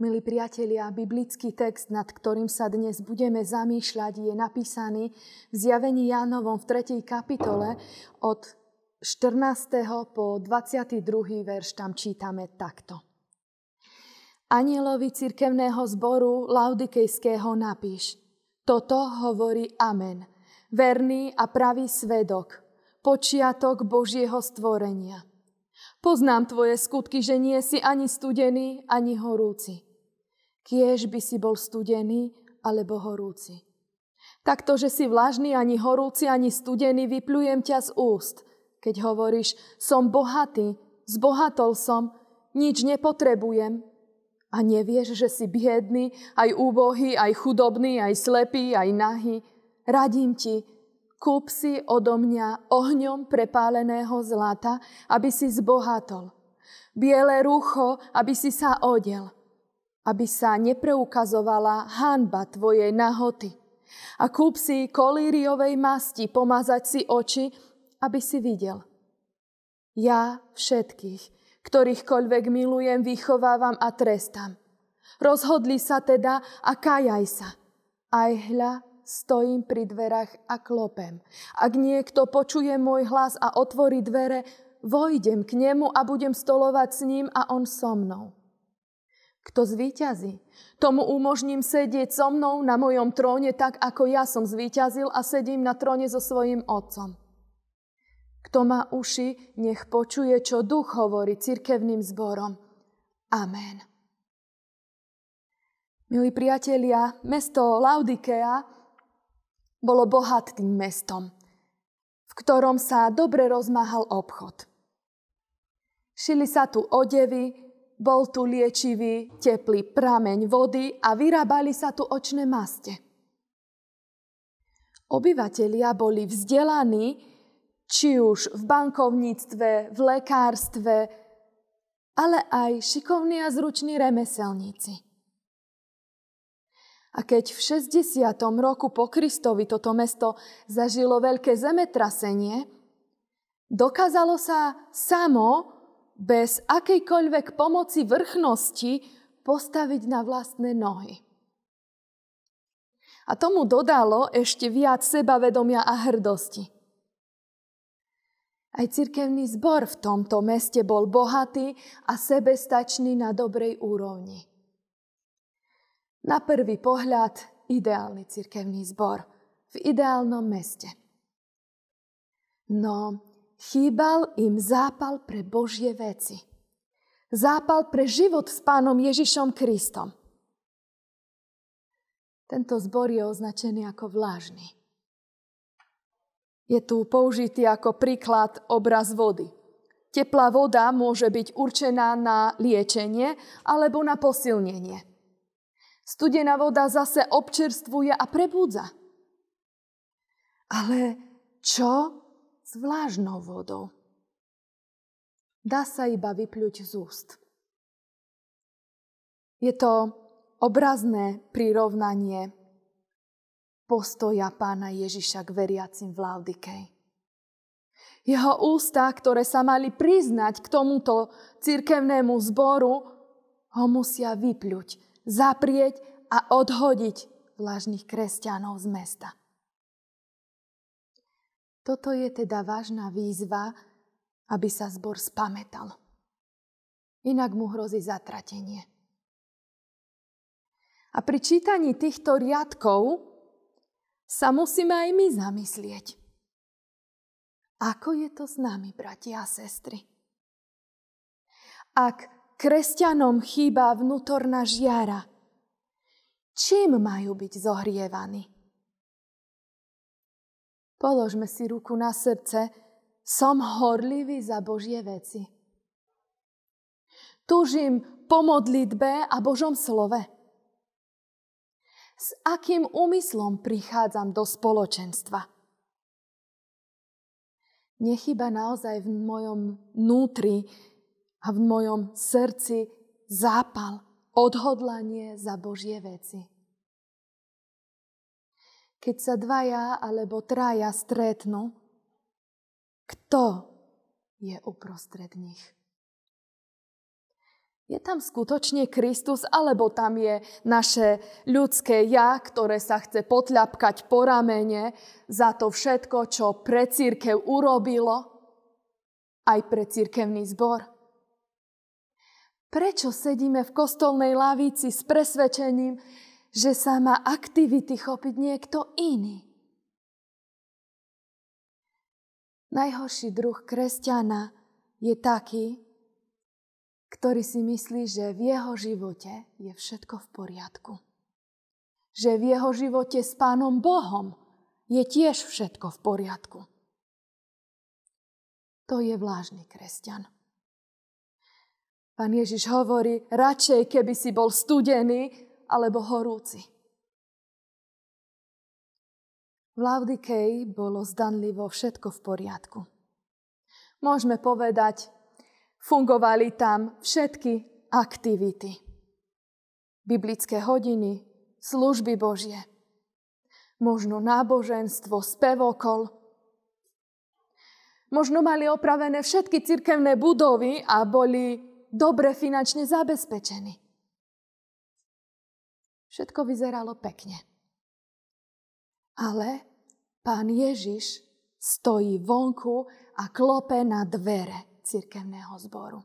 Milí priatelia, biblický text, nad ktorým sa dnes budeme zamýšľať, je napísaný v zjavení Jánovom v 3. kapitole od 14. po 22. verš tam čítame takto. Anielovi cirkevného zboru Laudikejského napíš. Toto hovorí Amen, verný a pravý svedok, počiatok Božieho stvorenia. Poznám tvoje skutky, že nie si ani studený, ani horúci kiež by si bol studený alebo horúci. Takto, že si vlažný, ani horúci, ani studený, vyplujem ťa z úst, keď hovoríš, som bohatý, zbohatol som, nič nepotrebujem. A nevieš, že si biedný, aj úbohý, aj chudobný, aj slepý, aj nahý. Radím ti, kúp si odo mňa ohňom prepáleného zlata, aby si zbohatol. Biele rucho, aby si sa odel aby sa nepreukazovala hanba tvojej nahoty. A kúp si kolíriovej masti pomazať si oči, aby si videl. Ja všetkých, ktorýchkoľvek milujem, vychovávam a trestám. Rozhodli sa teda a kajaj sa. Aj hľa, stojím pri dverách a klopem. Ak niekto počuje môj hlas a otvorí dvere, vojdem k nemu a budem stolovať s ním a on so mnou. Kto zvíťazí, tomu umožním sedieť so mnou na mojom tróne tak, ako ja som zvíťazil a sedím na tróne so svojím otcom. Kto má uši, nech počuje, čo duch hovorí cirkevným zborom. Amen. Milí priatelia, mesto Laudikea bolo bohatým mestom, v ktorom sa dobre rozmáhal obchod. Šili sa tu odevy, bol tu liečivý, teplý prameň vody a vyrábali sa tu očné maste. Obyvatelia boli vzdelaní, či už v bankovníctve, v lekárstve, ale aj šikovní a zruční remeselníci. A keď v 60. roku po Kristovi toto mesto zažilo veľké zemetrasenie, dokázalo sa samo bez akejkoľvek pomoci vrchnosti postaviť na vlastné nohy. A tomu dodalo ešte viac sebavedomia a hrdosti. Aj cirkevný zbor v tomto meste bol bohatý a sebestačný na dobrej úrovni. Na prvý pohľad ideálny cirkevný zbor v ideálnom meste. No, Chýbal im zápal pre Božie veci. Zápal pre život s pánom Ježišom Kristom. Tento zbor je označený ako vlážny. Je tu použitý ako príklad obraz vody. Teplá voda môže byť určená na liečenie alebo na posilnenie. Studená voda zase občerstvuje a prebudza. Ale čo s vodou. Dá sa iba vypľuť z úst. Je to obrazné prirovnanie postoja pána Ježiša k veriacim v Laudikej. Jeho ústa, ktoré sa mali priznať k tomuto cirkevnému zboru, ho musia vypľuť, zaprieť a odhodiť vlažných kresťanov z mesta. Toto je teda vážna výzva, aby sa zbor spametal. Inak mu hrozí zatratenie. A pri čítaní týchto riadkov sa musíme aj my zamyslieť. Ako je to s nami, bratia a sestry? Ak kresťanom chýba vnútorná žiara, čím majú byť zohrievaní? Položme si ruku na srdce, som horlivý za Božie veci. Túžim po modlitbe a Božom slove. S akým úmyslom prichádzam do spoločenstva? Nechyba naozaj v mojom vnútri a v mojom srdci zápal, odhodlanie za Božie veci keď sa dvaja alebo traja stretnú, kto je uprostred nich? Je tam skutočne Kristus, alebo tam je naše ľudské ja, ktoré sa chce potľapkať po ramene za to všetko, čo pre církev urobilo, aj pre církevný zbor? Prečo sedíme v kostolnej lavici s presvedčením, že sa má aktivity chopiť niekto iný? Najhorší druh kresťana je taký, ktorý si myslí, že v jeho živote je všetko v poriadku. Že v jeho živote s Pánom Bohom je tiež všetko v poriadku. To je vlážny kresťan. Pán Ježiš hovorí, radšej keby si bol studený alebo horúci. V Laudikei bolo zdanlivo všetko v poriadku. Môžeme povedať, fungovali tam všetky aktivity. Biblické hodiny, služby Božie, možno náboženstvo, spevokol. Možno mali opravené všetky cirkevné budovy a boli dobre finančne zabezpečení. Všetko vyzeralo pekne. Ale pán Ježiš stojí vonku a klope na dvere cirkevného zboru.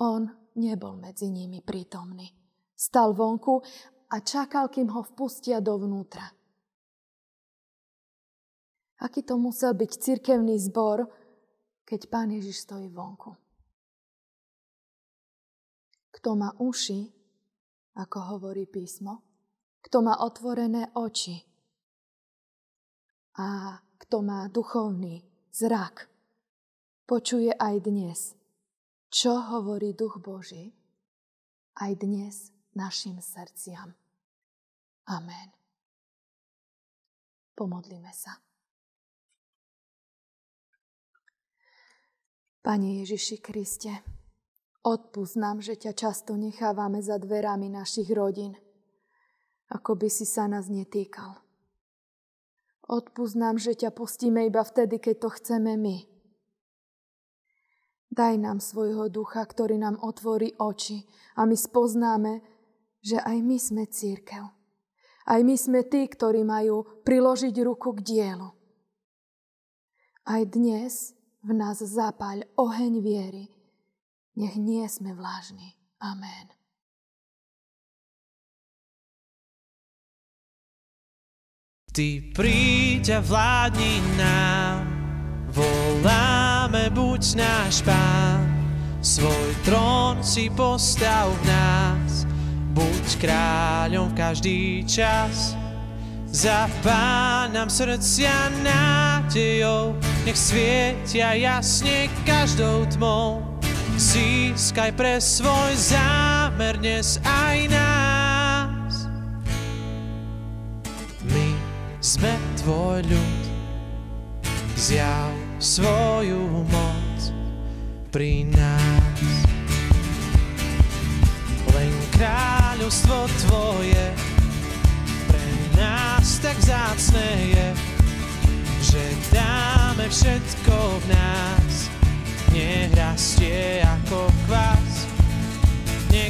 On nebol medzi nimi prítomný. Stal vonku a čakal, kým ho vpustia dovnútra. Aký to musel byť cirkevný zbor, keď pán Ježiš stojí vonku. Kto má uši, ako hovorí písmo, kto má otvorené oči a kto má duchovný zrak, počuje aj dnes, čo hovorí Duch Boží, aj dnes našim srdciam. Amen. Pomodlíme sa. Pane Ježiši Kriste, odpust nám, že ťa často nechávame za dverami našich rodín, ako by si sa nás netýkal. Odpust nám, že ťa pustíme iba vtedy, keď to chceme my. Daj nám svojho ducha, ktorý nám otvorí oči a my spoznáme, že aj my sme církev. Aj my sme tí, ktorí majú priložiť ruku k dielu. Aj dnes v nás zapáľ oheň viery. Nech nie sme vlážni. Amen. Ty príď a vládni nám, volám voláme, buď náš pán, svoj trón si postav v nás, buď kráľom v každý čas. Zapá nám srdcia nádejou, nech svietia jasne každou tmou. Získaj pre svoj zámer dnes aj nás. My sme tvoj ľud, zjav svoju moc pri nás. Len kráľovstvo Tvoje pre nás tak zácne je, že dáme všetko v nás,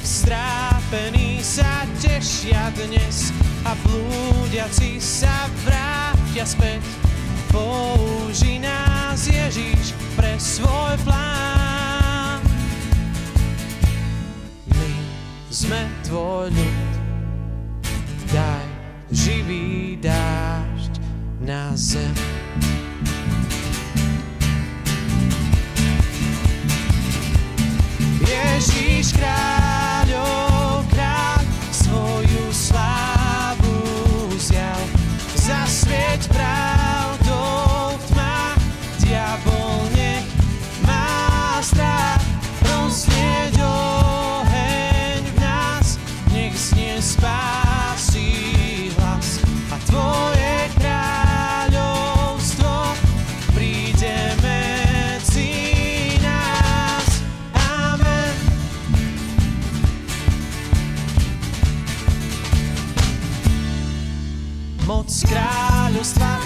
Nech strápení sa tešia dnes a blúdiaci sa vrátia späť Použi nás Ježiš pre svoj plán. My sme tvoj ľud, daj živý dážď na zem. mostrar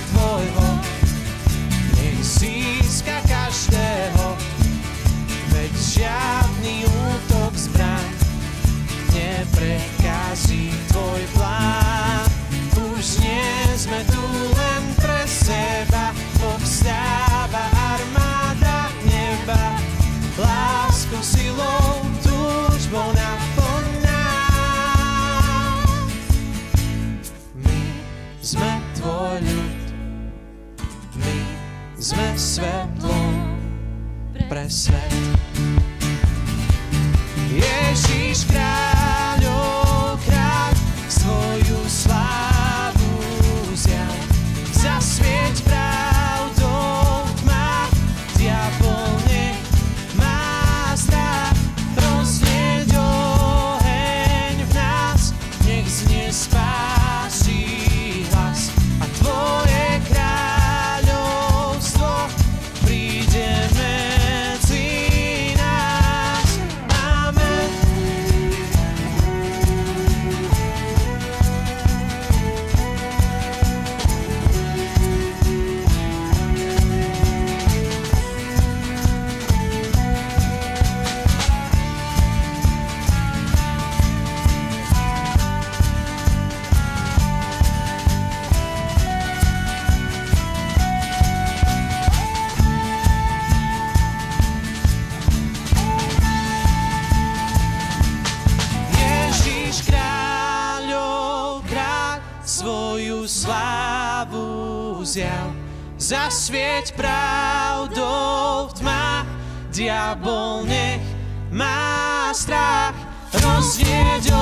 I said. zjav, zasvieť pravdou v tma. Diabol nech má strach, rozvieť